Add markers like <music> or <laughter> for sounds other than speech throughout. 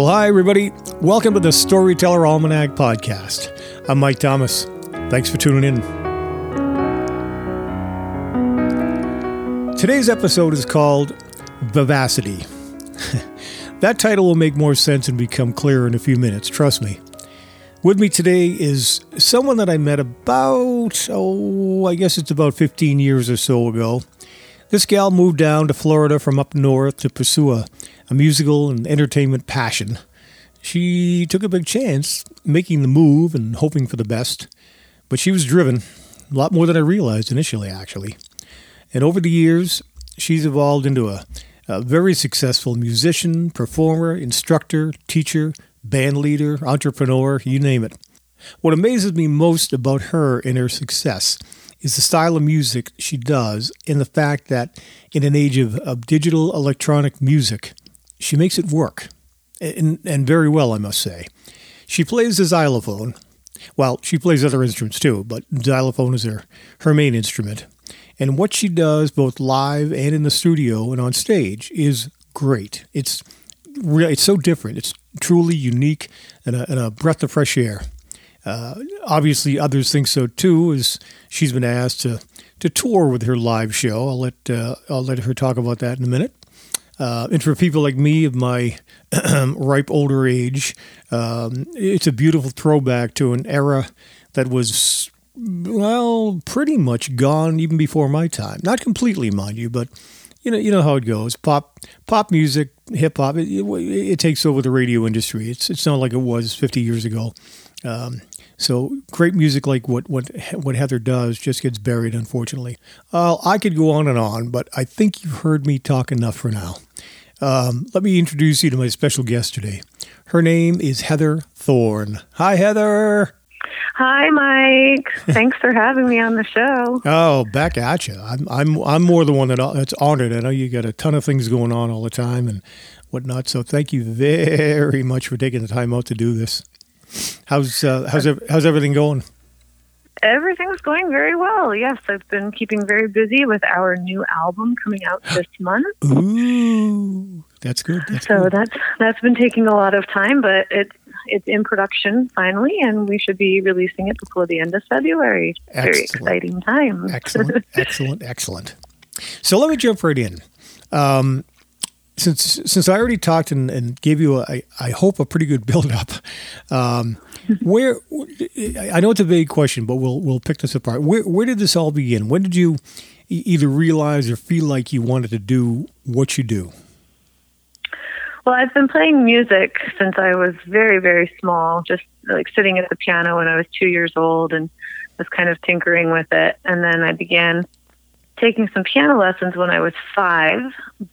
Well, hi, everybody. Welcome to the Storyteller Almanac podcast. I'm Mike Thomas. Thanks for tuning in. Today's episode is called Vivacity. <laughs> that title will make more sense and become clearer in a few minutes, trust me. With me today is someone that I met about, oh, I guess it's about 15 years or so ago. This gal moved down to Florida from up north to pursue a, a musical and entertainment passion. She took a big chance making the move and hoping for the best, but she was driven, a lot more than I realized initially, actually. And over the years, she's evolved into a, a very successful musician, performer, instructor, teacher, band leader, entrepreneur, you name it. What amazes me most about her and her success is the style of music she does and the fact that in an age of, of digital electronic music, she makes it work. And, and very well, I must say. She plays the xylophone. Well, she plays other instruments too, but xylophone is her, her main instrument. And what she does, both live and in the studio and on stage, is great. It's really, it's so different. It's truly unique and a, and a breath of fresh air. Uh, obviously, others think so too, as she's been asked to, to tour with her live show. I'll let uh, I'll let her talk about that in a minute. Uh, and for people like me of my <clears throat> ripe older age, um, it's a beautiful throwback to an era that was well, pretty much gone even before my time. Not completely, mind you, but you know, you know how it goes. Pop, pop music, hip hop. It, it, it, takes over the radio industry. It's it's not like it was 50 years ago. Um, so great music like what what what Heather does just gets buried, unfortunately. Uh, I could go on and on, but I think you've heard me talk enough for now. Um, let me introduce you to my special guest today. Her name is Heather Thorne. Hi, Heather. Hi, Mike. <laughs> Thanks for having me on the show. Oh, back at you. I'm I'm I'm more the one that that's honored. I know you got a ton of things going on all the time and whatnot. So thank you very much for taking the time out to do this. How's uh, how's how's everything going? Everything's going very well. Yes, I've been keeping very busy with our new album coming out this month. Ooh, that's good. That's so good. that's that's been taking a lot of time, but it's it's in production finally, and we should be releasing it before the end of February. Excellent. Very exciting time. <laughs> excellent, excellent, excellent. So let me jump right in. Um, since since I already talked and, and gave you a, I hope a pretty good <laughs> build up, um, where I know it's a vague question, but we'll we'll pick this apart. Where where did this all begin? When did you either realize or feel like you wanted to do what you do? Well, I've been playing music since I was very very small, just like sitting at the piano when I was two years old, and was kind of tinkering with it, and then I began taking some piano lessons when I was five,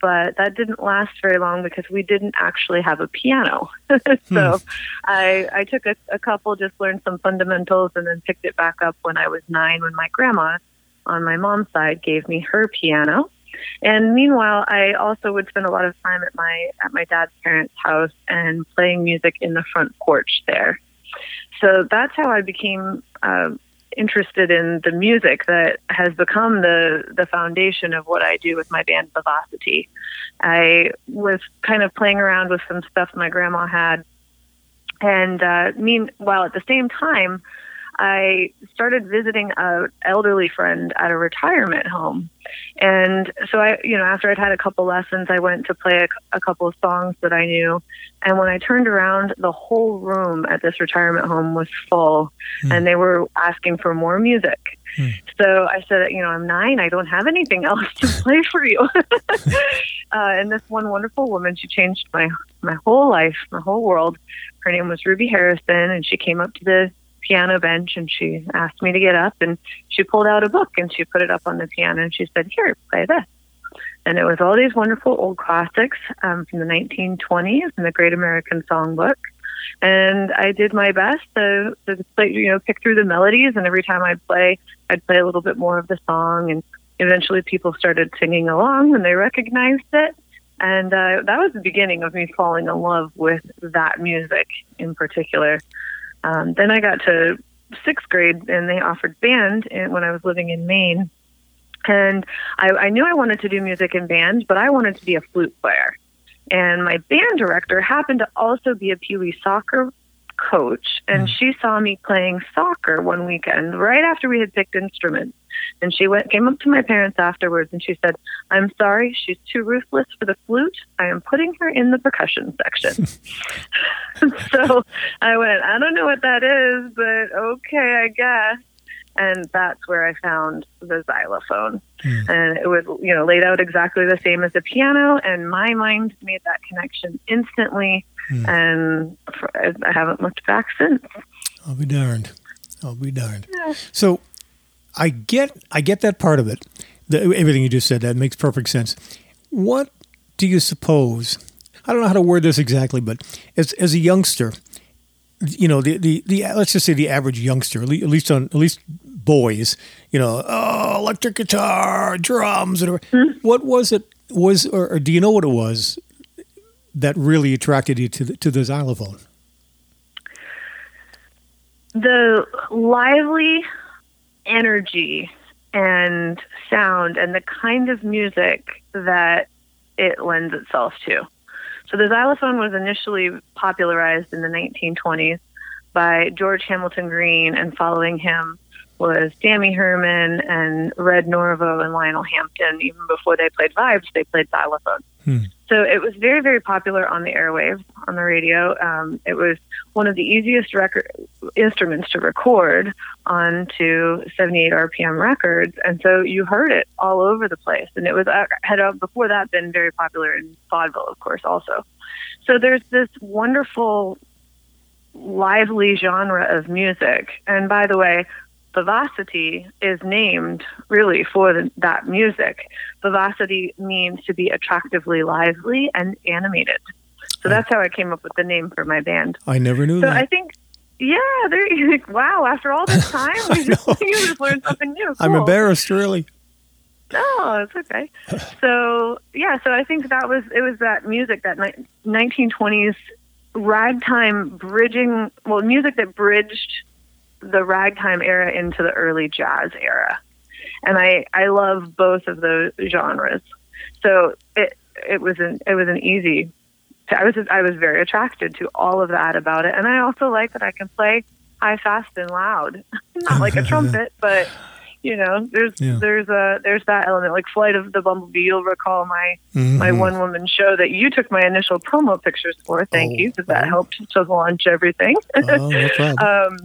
but that didn't last very long because we didn't actually have a piano. <laughs> so hmm. I, I took a, a couple, just learned some fundamentals, and then picked it back up when I was nine when my grandma on my mom's side gave me her piano. And meanwhile, I also would spend a lot of time at my at my dad's parents' house and playing music in the front porch there. So that's how I became uh, interested in the music that has become the the foundation of what I do with my band Vivacity. I was kind of playing around with some stuff my grandma had, and uh, meanwhile at the same time, I started visiting a elderly friend at a retirement home. And so I, you know, after I'd had a couple lessons, I went to play a, a couple of songs that I knew. And when I turned around, the whole room at this retirement home was full mm. and they were asking for more music. Mm. So I said, you know, I'm nine. I don't have anything else to <laughs> play for you. <laughs> uh, and this one wonderful woman, she changed my, my whole life, my whole world. Her name was Ruby Harrison and she came up to the piano bench and she asked me to get up and she pulled out a book and she put it up on the piano and she said, Here, play this. And it was all these wonderful old classics um, from the 1920s and the Great American Songbook. And I did my best to, to play, you know, pick through the melodies. And every time I'd play, I'd play a little bit more of the song. And eventually people started singing along and they recognized it. And uh, that was the beginning of me falling in love with that music in particular. Um, then I got to sixth grade and they offered band when I was living in Maine. And I, I knew I wanted to do music in band, but I wanted to be a flute player. And my band director happened to also be a Pee Wee soccer coach, and Mm. she saw me playing soccer one weekend right after we had picked instruments. And she went came up to my parents afterwards and she said, "I'm sorry, she's too ruthless for the flute. I am putting her in the percussion section." <laughs> <laughs> so I went, "I don't know what that is, but okay, I guess." And that's where I found the xylophone. Hmm. And it was, you know, laid out exactly the same as the piano. And my mind made that connection instantly. Hmm. And I haven't looked back since. I'll be darned. I'll be darned. Yeah. So I get I get that part of it. The, everything you just said that makes perfect sense. What do you suppose? I don't know how to word this exactly, but as as a youngster, you know, the the, the let's just say the average youngster, at least on at least boys, you know, oh, electric guitar, drums, whatever. What was it? Was or, or do you know what it was that really attracted you to the, to the xylophone? The lively energy and sound and the kind of music that it lends itself to. So the xylophone was initially popularized in the 1920s by George Hamilton Green, and following him was Sammy Herman and Red Norvo and Lionel Hampton. Even before they played vibes, they played xylophone. Hmm. So it was very, very popular on the airwaves, on the radio. Um, it was one of the easiest record instruments to record onto 78 RPM records, and so you heard it all over the place. And it was uh, had uh, before that been very popular in vaudeville, of course, also. So there's this wonderful, lively genre of music. And by the way, Vivacity is named really for the, that music. Vivacity means to be attractively lively and animated. So hmm. that's how I came up with the name for my band. I never knew that. So that. I think, yeah, there. you like, <laughs> Wow, after all this <laughs> time, we just, <laughs> you just learned something new. I'm embarrassed, really. No, it's okay. so yeah, so I think that was it was that music that ni- 1920s ragtime bridging, well, music that bridged the ragtime era into the early jazz era, and I I love both of those genres. So it it was an it was an easy. I was I was very attracted to all of that about it, and I also like that I can play high, fast, and loud. <laughs> Not like a <laughs> trumpet, but you know, there's Yeah. there's a there's that element. Like Flight of the Bumblebee, you'll recall my my Mhm. one woman show that you took my initial promo pictures for. Thank Oh, you, because that oh. helped to launch everything. Oh, no <laughs> um,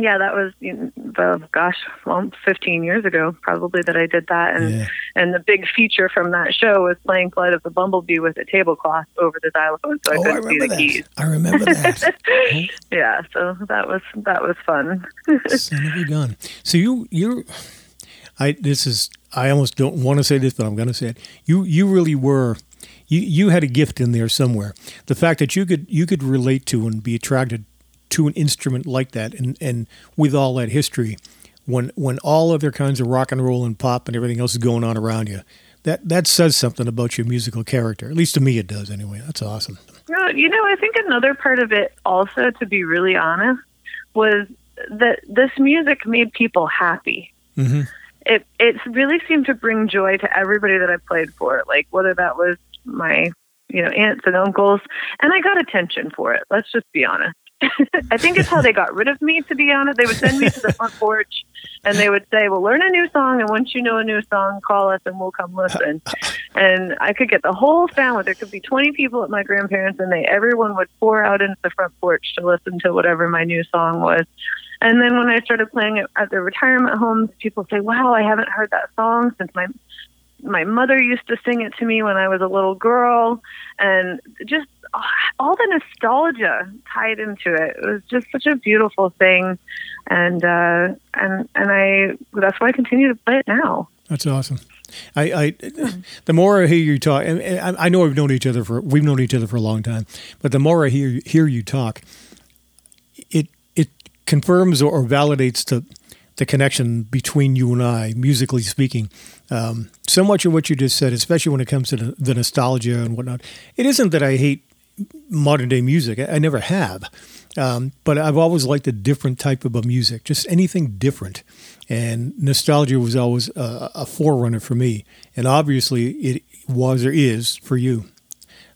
yeah, that was you know, the gosh, well, 15 years ago probably that I did that, and yeah. and the big feature from that show was playing Flight of the Bumblebee with a tablecloth over the xylophone, so I Oh, couldn't see remember the that. keys. I remember that. <laughs> Oh. Yeah, so that was that was fun. <laughs> Son of a gun. So you you I this is I almost don't want to say this, but I'm gonna say it. You you really were you you had a gift in there somewhere. The fact that you could you could relate to and be attracted to an instrument like that and, and with all that history when when all other kinds of rock and roll and pop and everything else is going on around you. That that says something about your musical character. At least to me it does anyway. That's awesome. No, you know, I think another part of it also, to be really honest, was that this music made people happy. hmm It it really seemed to bring joy to everybody that I played for. Like whether that was my you know aunts and uncles, and I got attention for it. Let's just be honest. <laughs> I think it's how they got rid of me. To be honest, they would send me to the front porch, and they would say, "Well, learn a new song, and once you know a new song, call us, and we'll come listen." and I could get the whole family. There could be twenty people at my grandparents, and they everyone would pour out into the front porch to listen to whatever my new song was. And then when I started playing it at the retirement homes, people say, "Wow, I haven't heard that song since my my mother used to sing it to me when I was a little girl," and just all the nostalgia tied into it. It was just such a beautiful thing, and uh, and and I that's why I continue to play it now. That's awesome. I, I, the more I hear you talk, and, I I know we've known each other for we've known each other for a long time, but the more I hear hear you talk, it it confirms or, or validates the the connection between you and I, musically speaking. Um, so much of what you just said, especially when it comes to the, the nostalgia and whatnot, it isn't that I hate modern day music. I, I never have. Um, but I've always liked a different type of a music, just anything different. And nostalgia was always a, a forerunner for me. And obviously it was or is for you.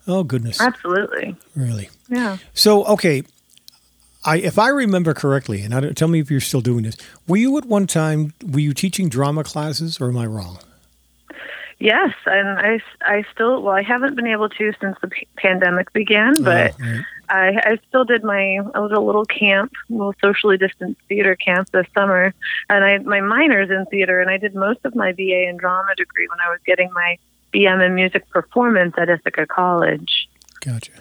Oh goodness. Absolutely. Really. Yeah. So okay, I if I remember correctly, and I don't, tell me if you're still doing this. Were you at one time? Were you teaching drama classes, or am I wrong? Yes, and I, I still well I haven't been able to since the p- pandemic began, but. I, I still did my I was a little camp, little socially distanced theater camp this summer, and I my minors in theater, and I did most of my BA in drama degree when I was getting my BM in music performance at Ithaca College. Gotcha.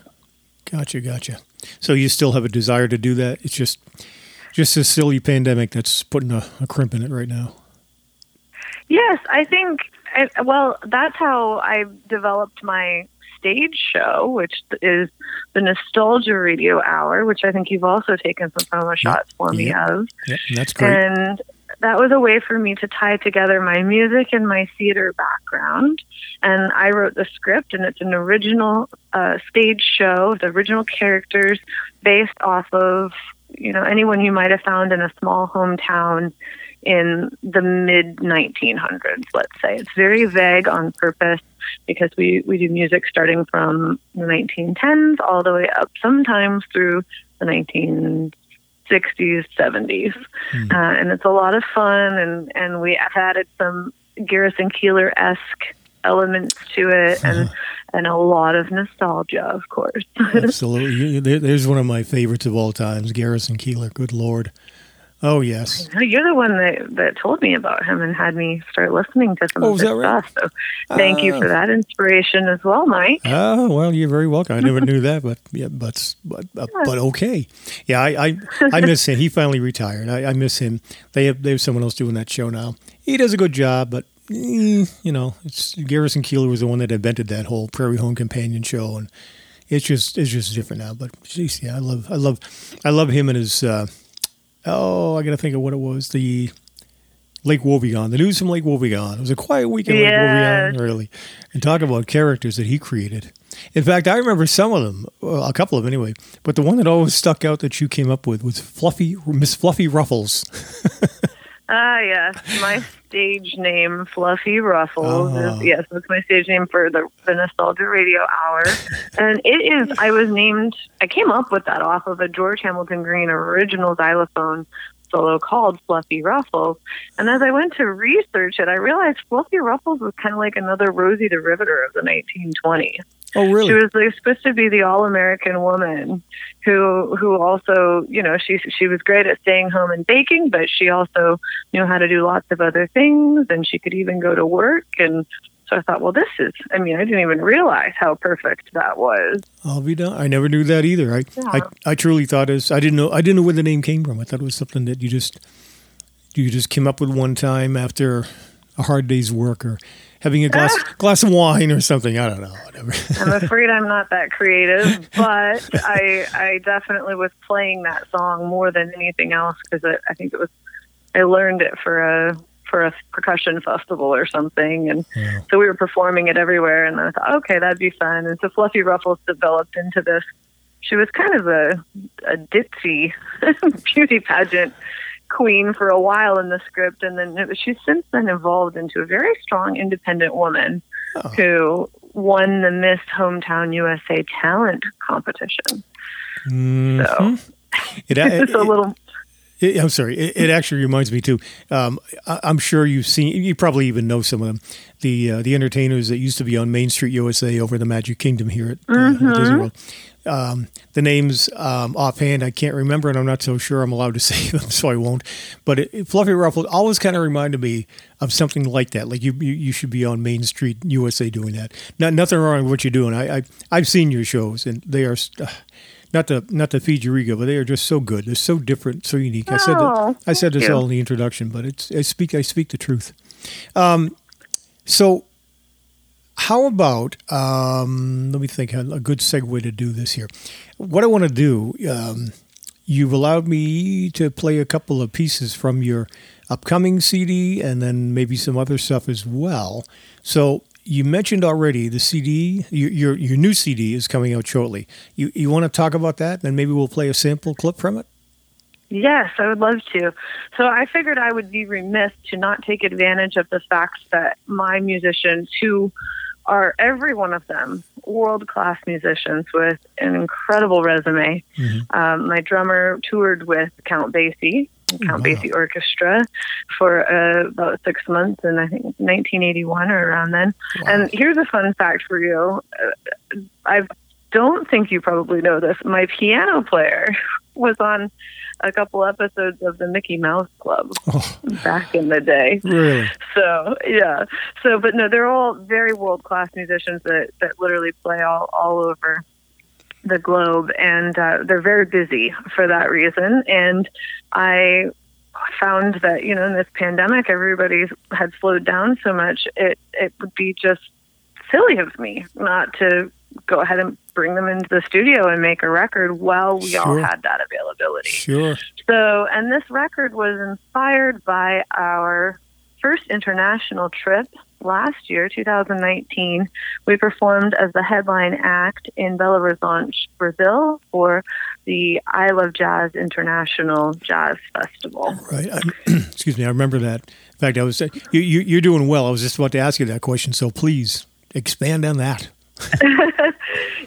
Gotcha. Gotcha. So you still have a desire to do that? It's just just this silly pandemic that's putting a, a crimp in it right now. Yes, I think. I, well, that's how I developed my stage show, which is the Nostalgia Radio Hour, which I think you've also taken some promo shots for me Yep. of. Yep, and that's great. And that was a way for me to tie together my music and my theater background. And I wrote the script, and it's an original uh, stage show, the original characters based off of you know anyone you might have found in a small hometown in the mid 1900s. Let's say it's very vague on purpose because we we do music starting from the 1910s all the way up, sometimes through the 1960s, 70s, Hmm. uh, and it's a lot of fun. And and we have added some Garrison Keillor esque elements to it, and and a lot of nostalgia, of course. <laughs> Absolutely. There's one of my favorites of all times, Garrison Keillor. Good Lord. Oh, yes. You're the one that, that told me about him and had me start listening to some Oh, of his right? stuff. So thank you Ah. for that inspiration as well, Mike. Oh, well, you're very welcome. I never knew that, but yeah, but but, uh, but okay. Yeah, I, I I miss him. He finally retired. I, I miss him. They have they have someone else doing that show now. He does a good job, but eh, you know, it's Garrison Keillor was the one that invented that whole Prairie Home Companion show, and it's just it's just different now. But geez, yeah, I love I love I love him and his. Oh, I got to think of what it was. The Lake Wobegon, the news from Lake Wobegon. It was a quiet week in Lake Yes. Wobegon, really. And talk about characters that he created. In fact, I remember some of them, well, a couple of them anyway. But the one that always stuck out that you came up with was Fluffy Miss Fluffy Ruffles. <laughs> Ah, yes. My <laughs> stage name, Fluffy Ruffles. Oh. Is, yes, that's my stage name for the, the Nostalgia Radio Hour. <laughs> and it is, I was named, I came up with that off of a George Hamilton Green original xylophone solo called Fluffy Ruffles. And as I went to research it, I realized Fluffy Ruffles was kind of like another Rosie the Riveter of the 1920s. Oh, really? She was like, supposed to be the all-American woman who who also, you know, she she was great at staying home and baking, but she also knew how to do lots of other things, and she could even go to work. And so I thought, well, this is. I mean, I didn't even realize how perfect that was. I'll be done. I never knew that either. I, Yeah. I, I truly thought it was, I didn't know, I didn't know where the name came from. I thought it was something that you just, you just came up with one time after a hard day's work or having a glass, <laughs> glass of wine or something. I don't know. Whatever. <laughs> I'm afraid I'm not that creative, <laughs> but I I definitely was playing that song more than anything else because I, think it was I learned it for a for a percussion festival or something, and Yeah. so we were performing it everywhere. And I thought, okay, that'd be fun. And so Fluffy Ruffles developed into this. She was kind of a a ditzy beauty pageant queen for a while in the script, and then it was, she's since then evolved into a very strong, independent woman Oh. who won the Miss Hometown USA Talent competition. Mhm. So It, <laughs> it's a little. it- I'm sorry. It, it actually reminds me too. Um, I, I'm sure you've seen. You probably even know some of them. The uh, the entertainers that used to be on Main Street USA over the Magic Kingdom here at uh, Mm-hmm. Disney World. Um, the names um, offhand I can't remember, and I'm not so sure I'm allowed to <laughs> say them, so I won't. But it, it- Fluffy Ruffles always kind of reminded me of something like that. Like you, you, you should be on Main Street USA doing that. Not nothing wrong with what you're doing. I, I I've seen your shows, and they are. Uh, not to not to feed your ego, but they are just so good. They're so different, so unique. I said Oh, that, I said this you. all in the introduction, but it's I speak I speak the truth. Um, so how about um, let me think a good segue to do this here. What I want to do, um, you've allowed me to play a couple of pieces from your upcoming CD, and then maybe some other stuff as well. So you mentioned already the CD, your your, your new CD is coming out shortly. You you want to talk about that? Then maybe we'll play a sample clip from it. Yes, I would love to. So I figured I would be remiss to not take advantage of the fact that my musicians who are every one of them world class musicians with an incredible resume. Mm-hmm. Um, my drummer toured with Count Basie, Count Wow. Basie Orchestra, for uh, about six months in I think 1981 or around then. And here's a fun fact for you: uh, I don't think you probably know this. My piano player <laughs> was on a couple episodes of the Mickey Mouse Club <laughs> Oh, back in the day. really? So yeah. So but no, they're all very world class musicians that that literally play all all over the globe, and uh, they're very busy for that reason. And I found that you know in this pandemic, everybody had slowed down so much. It it would be just silly of me not to go ahead and bring them into the studio and make a record while we all had that availability. Sure. So, and this record was inspired by our first international trip last year, 2019. We performed as the headline act in Belo Horizonte, Brazil, for the I Love Jazz International Jazz Festival. Right. I, <clears throat> excuse me. I remember that. In fact, I was you, you, you're doing well. I was just about to ask you that question. So please expand on that. <laughs>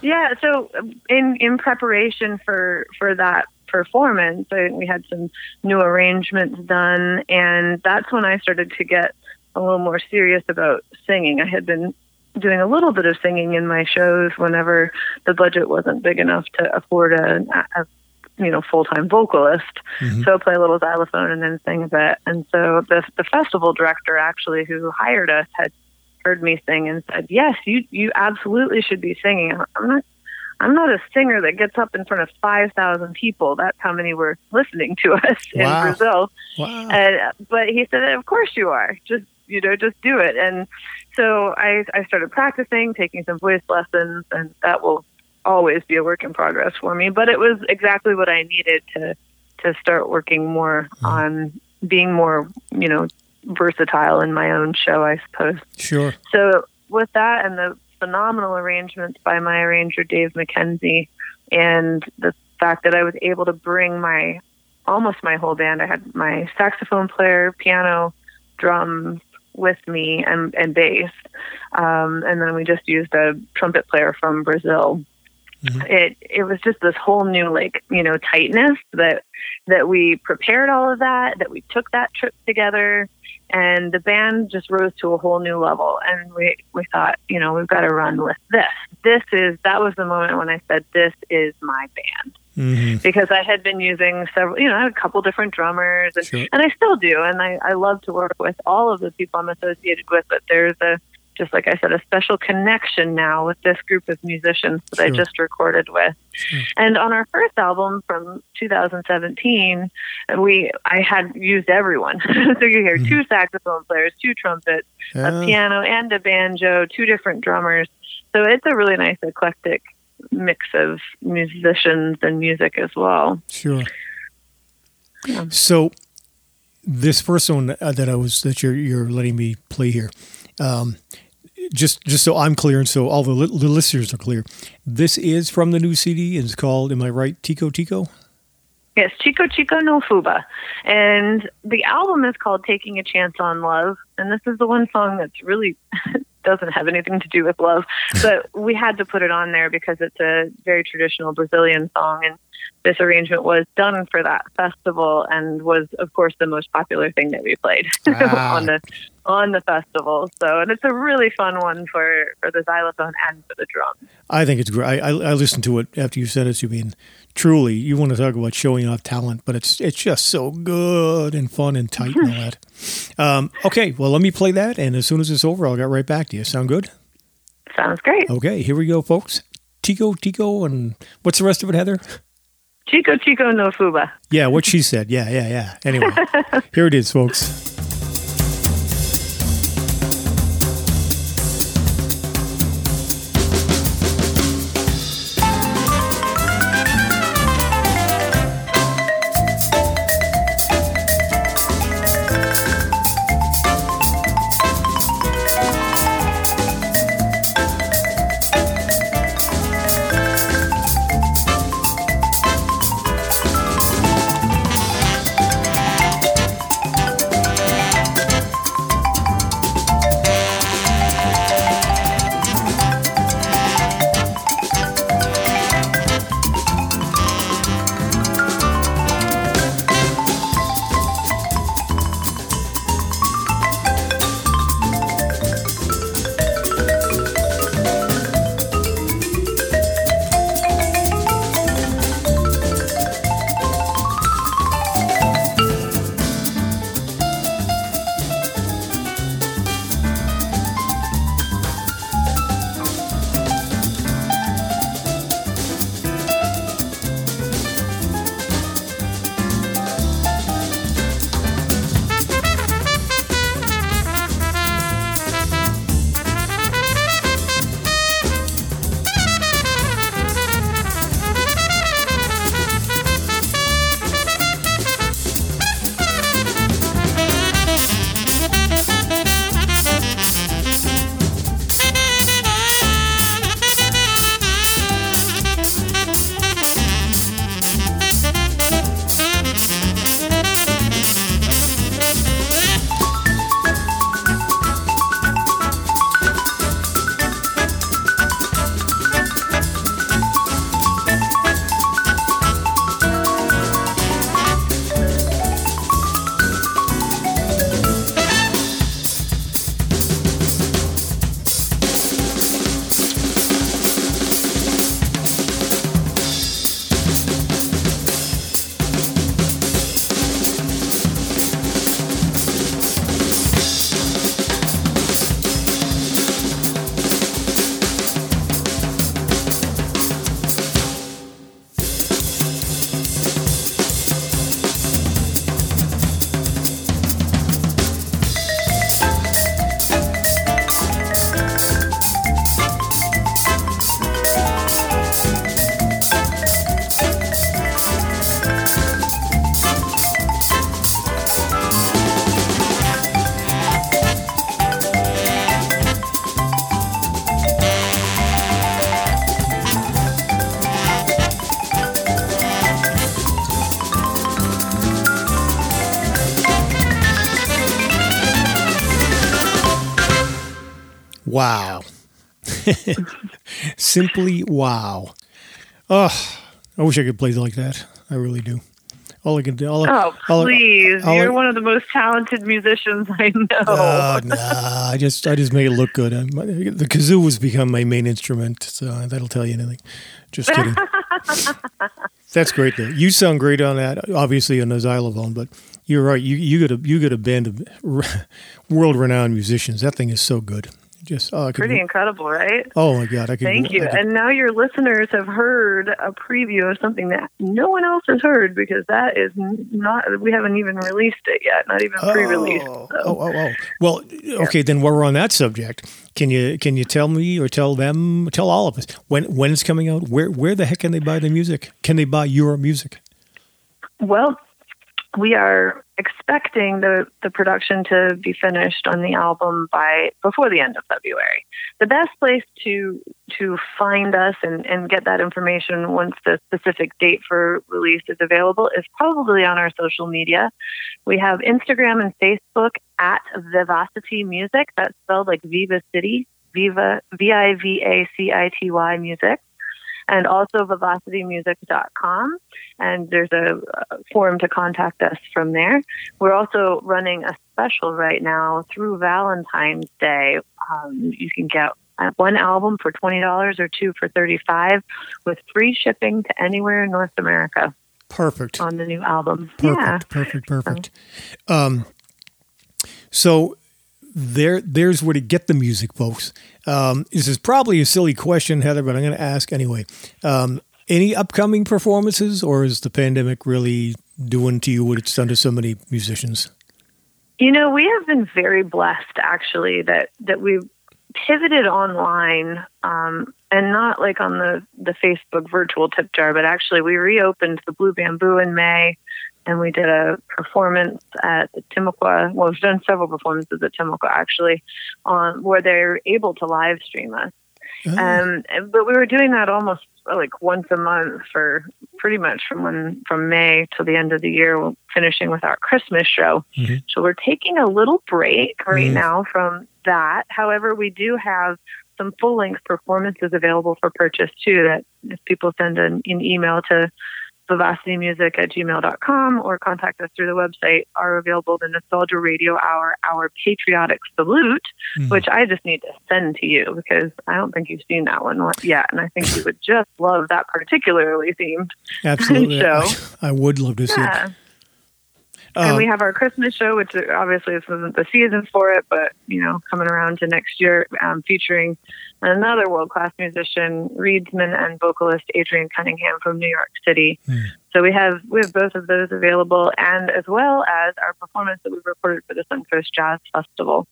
Yeah, so in in preparation for for that performance, I, we had some new arrangements done, and that's when I started to get a little more serious about singing. I had been doing a little bit of singing in my shows whenever the budget wasn't big enough to afford a, a you know full time vocalist. Mhm. So play a little xylophone and then sing a bit. And so the the festival director actually who hired us had heard me sing and said, "Yes, you you absolutely should be singing." I'm not I'm not a singer that gets up in front of 5,000 people. That's how many were listening to <laughs> us Wow. in Brazil. Wow. And, but he said, "Of course you are. Just you know, just do it." And so I I started practicing, taking some voice lessons, and that will always be a work in progress for me. But it was exactly what I needed to to start working more mm. on being more, you know, versatile in my own show, I suppose. Sure. So with that and the phenomenal arrangements by my arranger Dave McKenzie, and the fact that I was able to bring my almost my whole band. I had my saxophone player, piano, drums with me, and and bass, um, and then we just used a trumpet player from Brazil. Mhm. It it was just this whole new like you know tightness that that we prepared all of that that we took that trip together and the band just rose to a whole new level. And we we thought you know we've got to run with this. This is that was the moment when i said this is my band. Hmm because i had been using several you know i had a couple different drummers and, Sure. and i still do. And i i love to work with all of the people i'm associated with but there's a just like I said, a special connection now with this group of musicians that I just recorded with. Sure. And on our first album from 2017, we I had used everyone. <laughs> so you hear Mhm. two saxophone players, two trumpets, a piano and a banjo, two different drummers. So it's a really nice eclectic mix of musicians and music as well. Sure. Yeah. So this first one uh, that I was that you're you're letting me play here, um, just just so I'm clear and so all the, li- the listeners are clear, this is from the new CD and it's called. Am I right? Tico Tico. Yes, Tico Tico no Fuba. And the album is called Taking a Chance on Love. And this is the one song that's really <laughs> doesn't have anything to do with love. <laughs> But we had to put it on there because it's a very traditional Brazilian song. And this arrangement was done for that festival and was, of course, the most popular thing that we played <laughs> Ah. on the on the festival. So, and it's a really fun one for, for the xylophone and for the drum. I think it's great. I, I, listened to it after you said it. You mean truly? You want to talk about showing off talent, but it's it's just so good and fun and tight and all <laughs> that. Um, okay, well let me play that, and as soon as it's over, I'll get right back to you. Sound good? Sounds great. Okay, here we go, folks. Tico Tico, and what's the rest of it, Heather? Tico Tico no Fuba. Yeah, what she said. Yeah, yeah, yeah. Anyway, <laughs> here it is, folks. Wow. <laughs> Simply wow. Oh, I wish I could play like that. I really do. All I can do. All, oh, all, please! all You're I- one of the most talented musicians I know. Oh, nah, I just I just make it look good. I'm, the kazoo has become my main instrument, so that'll tell you anything. Just kidding. <laughs> That's great though. You sound great on that. Obviously on the xylophone, but you're right. You you got a you got a band of <laughs> world renowned musicians. That thing is so good. Just oh, Pretty incredible, right? oh my god, I could. Thank you. Could- And now your listeners have heard a preview of something that no one else has heard because that is not, we haven't even released it yet, not even pre released. Oh, oh, oh, oh. Well, okay. Then while we're on that subject, can you can you tell me or tell them, tell all of us when when it's coming out? Where where the heck can they buy the music? Can they buy your music? Well, we are expecting the, the production to be finished on the album by before the end of February. The best place to to find us and, and get that information once the specific date for release is available is probably on our social media. We have Instagram and Facebook at Vivacity Music. That's spelled like Viva City, Viva V I V A C I T Y music. And also vivacitymusic.com and there's a, a forum to contact us from there. We're also running a special right now through Valentine's Day. Um, you can get uh, one album for twenty dollars or two for thirty-five, with free shipping to anywhere in North America Perfect. on the new album. Perfect. Yeah, Perfect. Perfect. Um, so there, there's where to get the music, folks. Um, this is probably a silly question, Heather, but I'm going to ask anyway. Um, any upcoming performances, or is the pandemic really doing to you what it's done to so many musicians? You know, we have been very blessed actually that that we've pivoted online um, and not like on the the Facebook virtual tip jar, but actually we reopened the Blue Bamboo in May, and we did a performance at the Timucua. Well, we've done several performances at Timucua actually, on where they're able to live stream us. Oh, Um, but we were doing that almost like once a month for pretty much from when from May till the end of the year, finishing with our Christmas show. Mhm. So we're taking a little break right Mhm. now from that. However, we do have some full length performances available for purchase too. That if people send an, an email to vivacitymusic at gmail.com or contact us through the website are available the nostalgia radio hour our patriotic salute Mhm. which I just need to send to you because I don't think you've seen that one yet, and I think you would just love that particularly themed <laughs> Absolutely. show. I, I would love to see Yeah. it. and Um, we have our Christmas show, which obviously this isn't the season for it, but you know, coming around to next year, um, featuring another world class musician, reedsman and vocalist Adrian Cunningham from New York City. Hmm. So we have we have both of those available, and as well as our performance that we recorded for the Suncoast Jazz Festival.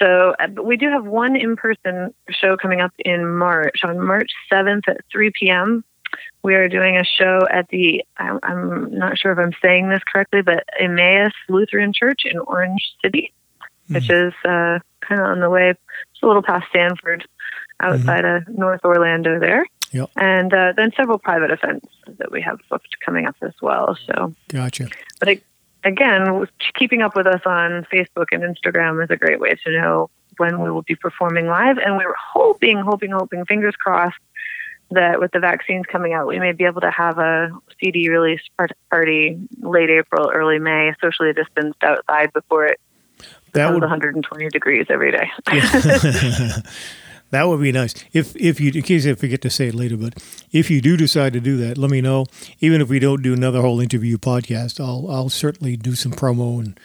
So uh, but we do have one in person show coming up in March on March seventh at three p.m. We are doing a show at the, I- I'm not sure if I'm saying this correctly, but Emmaus Lutheran Church in Orange City, which is uh, kind of on the way, just a little past Sanford, outside of North Orlando there. Yep. And uh, then several private events that we have booked coming up as well. So, gotcha. but it, again, keeping up with us on Facebook and Instagram is a great way to know when we will be performing live. And we were hoping, hoping, hoping, fingers crossed, that with the vaccines coming out, we may be able to have a CD release party late April, early May, socially distanced outside before it That would 120 degrees every day. <laughs> <laughs> that would be nice. If if you in case I forget to say it later, but if you do decide to do that, let me know. Even if we don't do another whole interview podcast, I'll I'll certainly do some promo and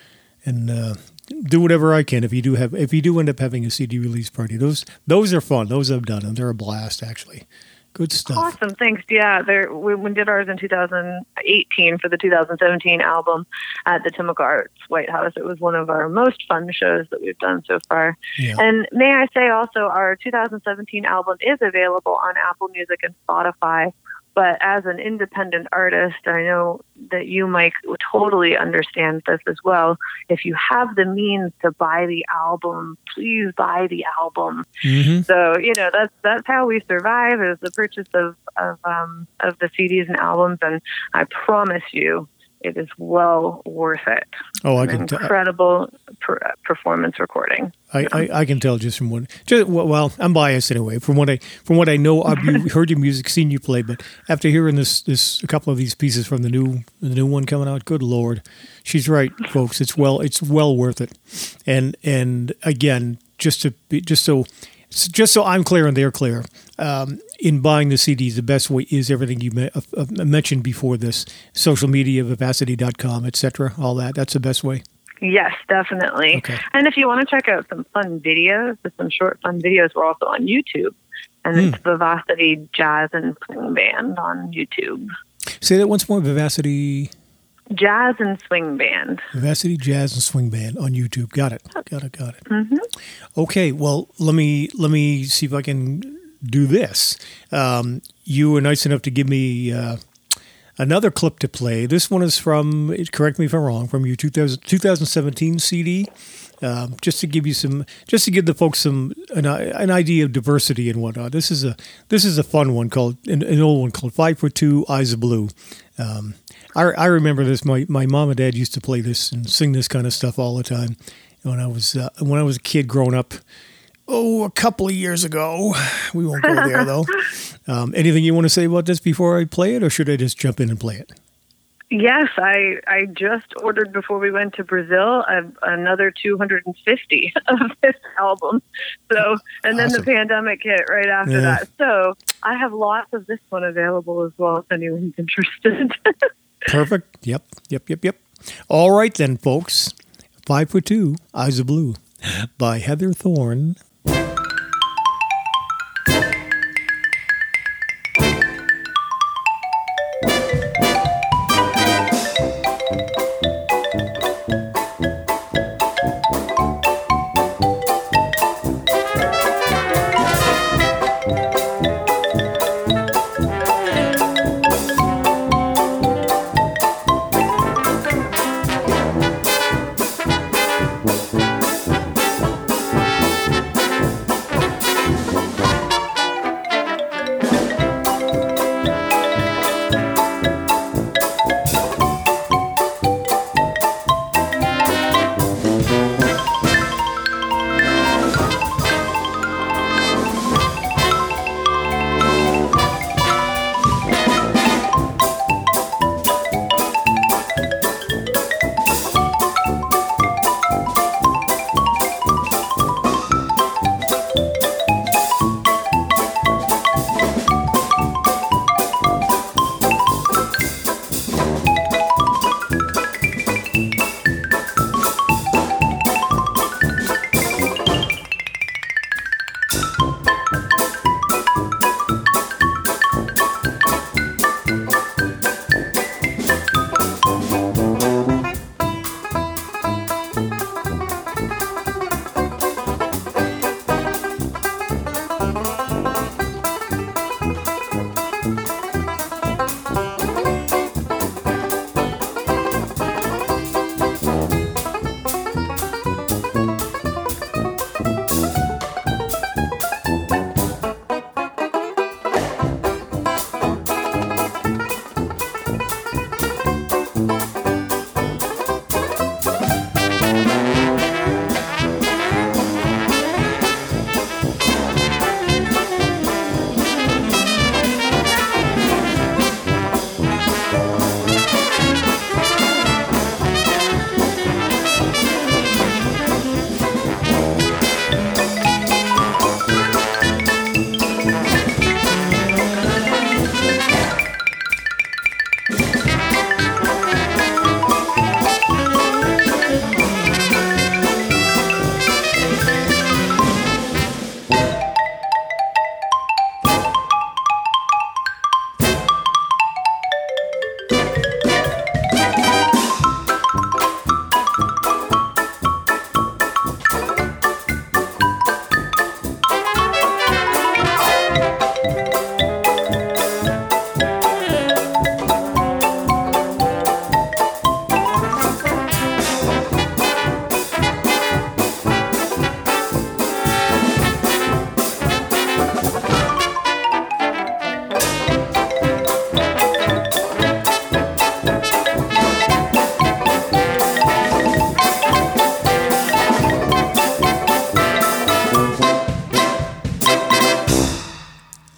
and uh, do whatever I can. If you do have if you do end up having a CD release party, those those are fun. Those I've done and they're a blast actually. Good stuff. Awesome, thanks. Yeah, there we, we did ours in 2018 for the 2017 album at the Timucua Arts White House. It was one of our most fun shows that we've done so far. Yeah. And may I say also, our 2017 album is available on Apple Music and Spotify. But as an independent artist, I know that you, Mike, would totally understand this as well. If you have the means to buy the album, please buy the album. hmm So you know that's that's how we survive is the purchase of of um, of the CDs and albums. And I promise you, it is well worth it. Oh, I can tell. incredible per- performance recording. I, I, I can tell just from what. Just, well, I'm biased anyway. From what I from what I know, I've <laughs> heard your music, seen you play, but after hearing this this a couple of these pieces from the new the new one coming out, good lord, she's right, folks. It's well it's well worth it. And and again, just to be just so just so I'm clear and they're clear. Um, in buying the CDs, the best way is everything you me- uh, uh, mentioned before this: social media, vivacity.com, etc. All that. That's the best way. Yes, definitely. Okay. And if you want to check out some fun videos, some short fun videos. We're also on YouTube, and Hmm. it's Vivacity Jazz and Swing Band on YouTube. Say that once more. Vivacity. Jazz and Swing Band. Vivacity Jazz and Swing Band on YouTube. Got it. Got it. Got it. hmm Okay. Well, let me let me see if I can do this. Um, you were nice enough to give me uh, another clip to play. This one is from. Correct me if I'm wrong. From your 2000, 2017 CD. Um, just to give you some, just to give the folks some an, an idea of diversity and whatnot. This is a this is a fun one called an, an old one called Five Foot Two Eyes of Blue. Um, I, I remember this. My, my mom and dad used to play this and sing this kind of stuff all the time when I was uh, when I was a kid growing up. Oh, a couple of years ago. We won't go there though. <laughs> Um, anything you want to say about this before I play it, or should I just jump in and play it? Yes, I I just ordered before we went to Brazil a, another 250 <laughs> of this album. So, and then Awesome. the pandemic hit right after Yeah. that. So, I have lots of this one available as well if anyone's interested. <laughs> Perfect. Yep. Yep. Yep. Yep. All right then, folks. Five foot two, eyes of blue, by Heather Thorne.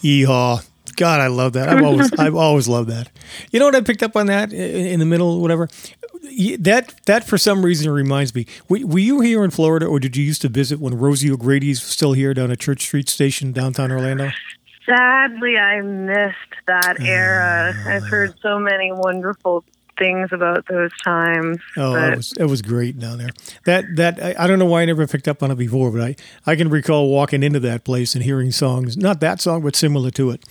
Yeehaw. God, I love that. I've always, I've always loved that. You know what I picked up on that in, the middle, whatever. That that for some reason reminds me. Were, were you here in Florida, or did you used to visit when Rosie O'Grady's was still here down at Church Street Station, downtown Orlando? Sadly, I missed that era. Ah. I've heard so many wonderful things about those times. Oh, it was it was great down there. That that I, I don't know why I never picked up on it before, but I I can recall walking into that place and hearing songs, not that song, but similar to it.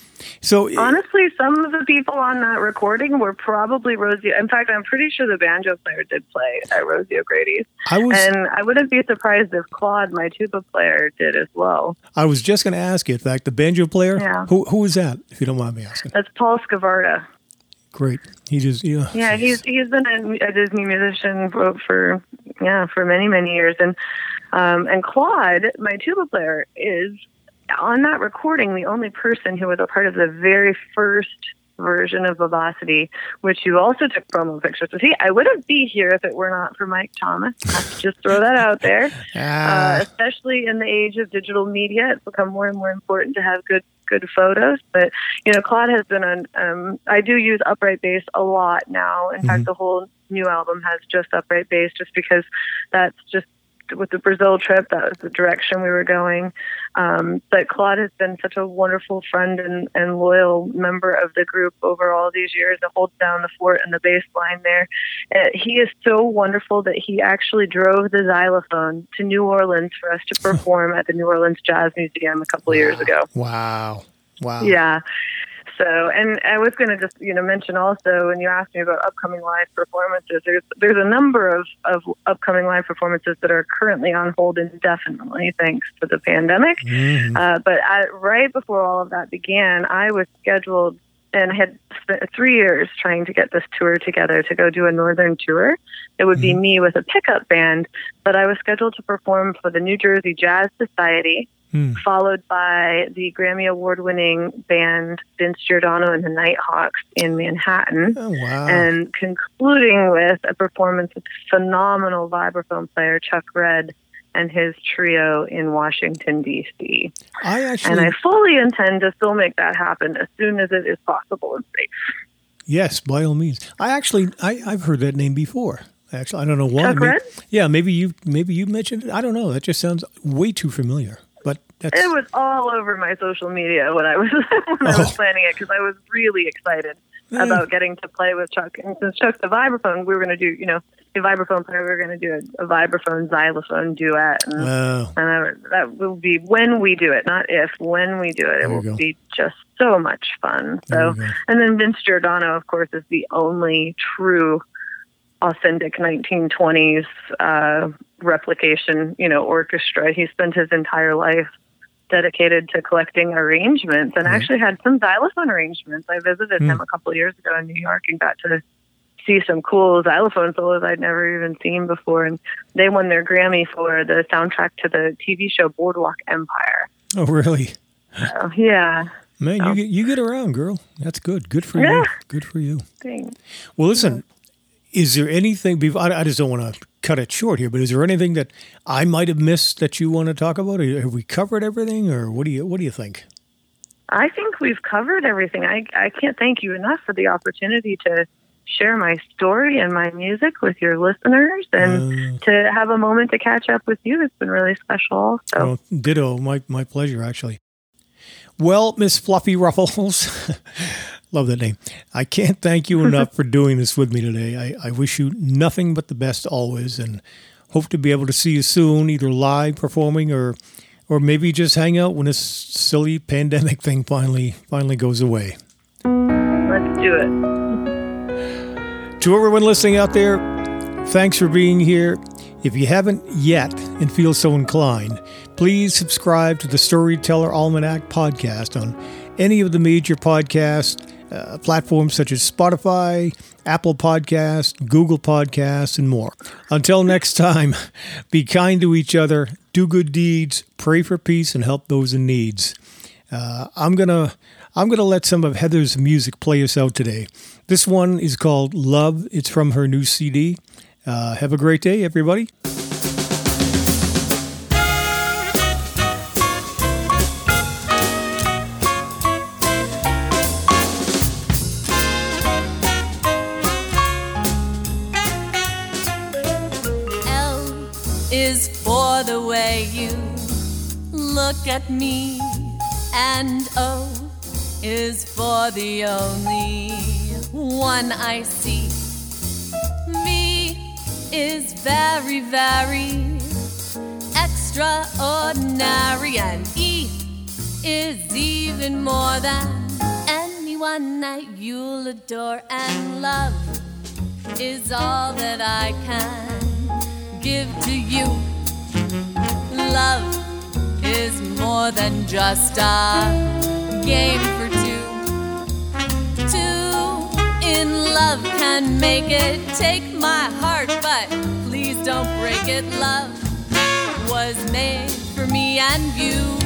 So honestly, some of the people on that recording were probably Rosie. In fact, I'm pretty sure the banjo player did play at Rosie O'Grady's. I was And I wouldn't be surprised if Claude, my tuba player, did as well. I was just going to ask you. In fact, the banjo player, Yeah. who who is that? If you don't mind me asking. That's Paul Scavarda. Great. He just yeah. Yeah, he's he's been a, a Disney musician for, for yeah for many many years, and um, and Claude, my tuba player, is on that recording the only person who was a part of the very first version of Vivacity, which you also took promo pictures with. See, I wouldn't be here if it were not for Mike Thomas. I have to just throw that out there. <laughs> Uh, Ah, especially in the age of digital media, it's become more and more important to have good good photos. But you know, Claude has been on. Um, I do use upright bass a lot now. In fact, the whole new album has just upright bass, just because that's just with the Brazil trip, that was the direction we were going. Um, but Claude has been such a wonderful friend and, and loyal member of the group over all these years that holds down the fort and the bass line there. Uh, he is so wonderful that he actually drove the xylophone to New Orleans for us to <laughs> perform at the New Orleans Jazz Museum a couple of years ago. wow. Wow. Yeah. So, and I was going to just, you know, mention also when you asked me about upcoming live performances, there's there's a number of, of upcoming live performances that are currently on hold indefinitely thanks to the pandemic. Mhm. Uh, but I, right before all of that began, I was scheduled and had spent three years trying to get this tour together to go do a northern tour. It would be me with a pickup band, but I was scheduled to perform for the New Jersey Jazz Society, Hmm. followed by the Grammy Award winning band Vince Giordano and the Nighthawks in Manhattan. Oh, wow. And concluding with a performance with phenomenal vibraphone player Chuck Redd and his trio in Washington, D.C. I actually And I fully intend to still make that happen as soon as it is possible and safe. yes, by all means. I actually I I've heard that name before. Actually, I don't know why. Chuck Maybe- Redd? Yeah, maybe you maybe you mentioned it. I don't know. That just sounds way too familiar. But that's It was all over my social media when I was <laughs> when I Oh. was planning it because I was really excited Yeah. about getting to play with Chuck. And since Chuck's a vibraphone, we were going to do, you know, a vibraphone player. We were going to do a, a vibraphone xylophone duet, and, Wow. and I, that will be when we do it, not if. When we do it, it There you will go. be just so much fun. There So, and then Vince Giordano, of course, is the only true authentic 1920s uh, replication, you know, orchestra. He spent his entire life dedicated to collecting arrangements and Right. actually had some xylophone arrangements. I visited Hmm. him a couple of years ago in New York and got to see some cool xylophone solos I'd never even seen before. And they won their Grammy for the soundtrack to the TV show Boardwalk Empire. Oh, really? So, yeah. Man, you get you get around, girl. That's good. Good for you. Good for you. Thanks. Well, listen, is there anything? I I just don't want to cut it short here, but is there anything that I might have missed that you want to talk about? Have we covered everything, or what do you what do you think? I think we've covered everything. I, I can't thank you enough for the opportunity to share my story and my music with your listeners and Uh, to have a moment to catch up with you. It's been really special. So oh, ditto. My my pleasure, actually. Well, Miss Fluffy Ruffles, <laughs> love that name. I can't thank you enough for doing this with me today. I, I wish you nothing but the best always, and hope to be able to see you soon, either live performing or or maybe just hang out when this silly pandemic <laughs> thing finally finally goes away. let's do it. To everyone listening out there, thanks for being here. If you haven't yet and feel so inclined, please subscribe to the Storyteller Almanac podcast on any of the major podcast uh, platforms such as Spotify, Apple Podcast, Google Podcasts, and more. Until next time, <laughs> be kind to each other, do good deeds, pray for peace, and help those in needs. Uh, I'm gonna I'm gonna let some of Heather's music play us out today. This one is called Love. It's from her new CD. Uh, have a great day, everybody. Look at me, and O is for the only one I see. V is very, very extraordinary, and E is even more than anyone that you'll adore, and love is all that I can give to you. Love is more than just a game for two. Two in love can make it. Take my heart, but please don't break it. Love was made for me and you.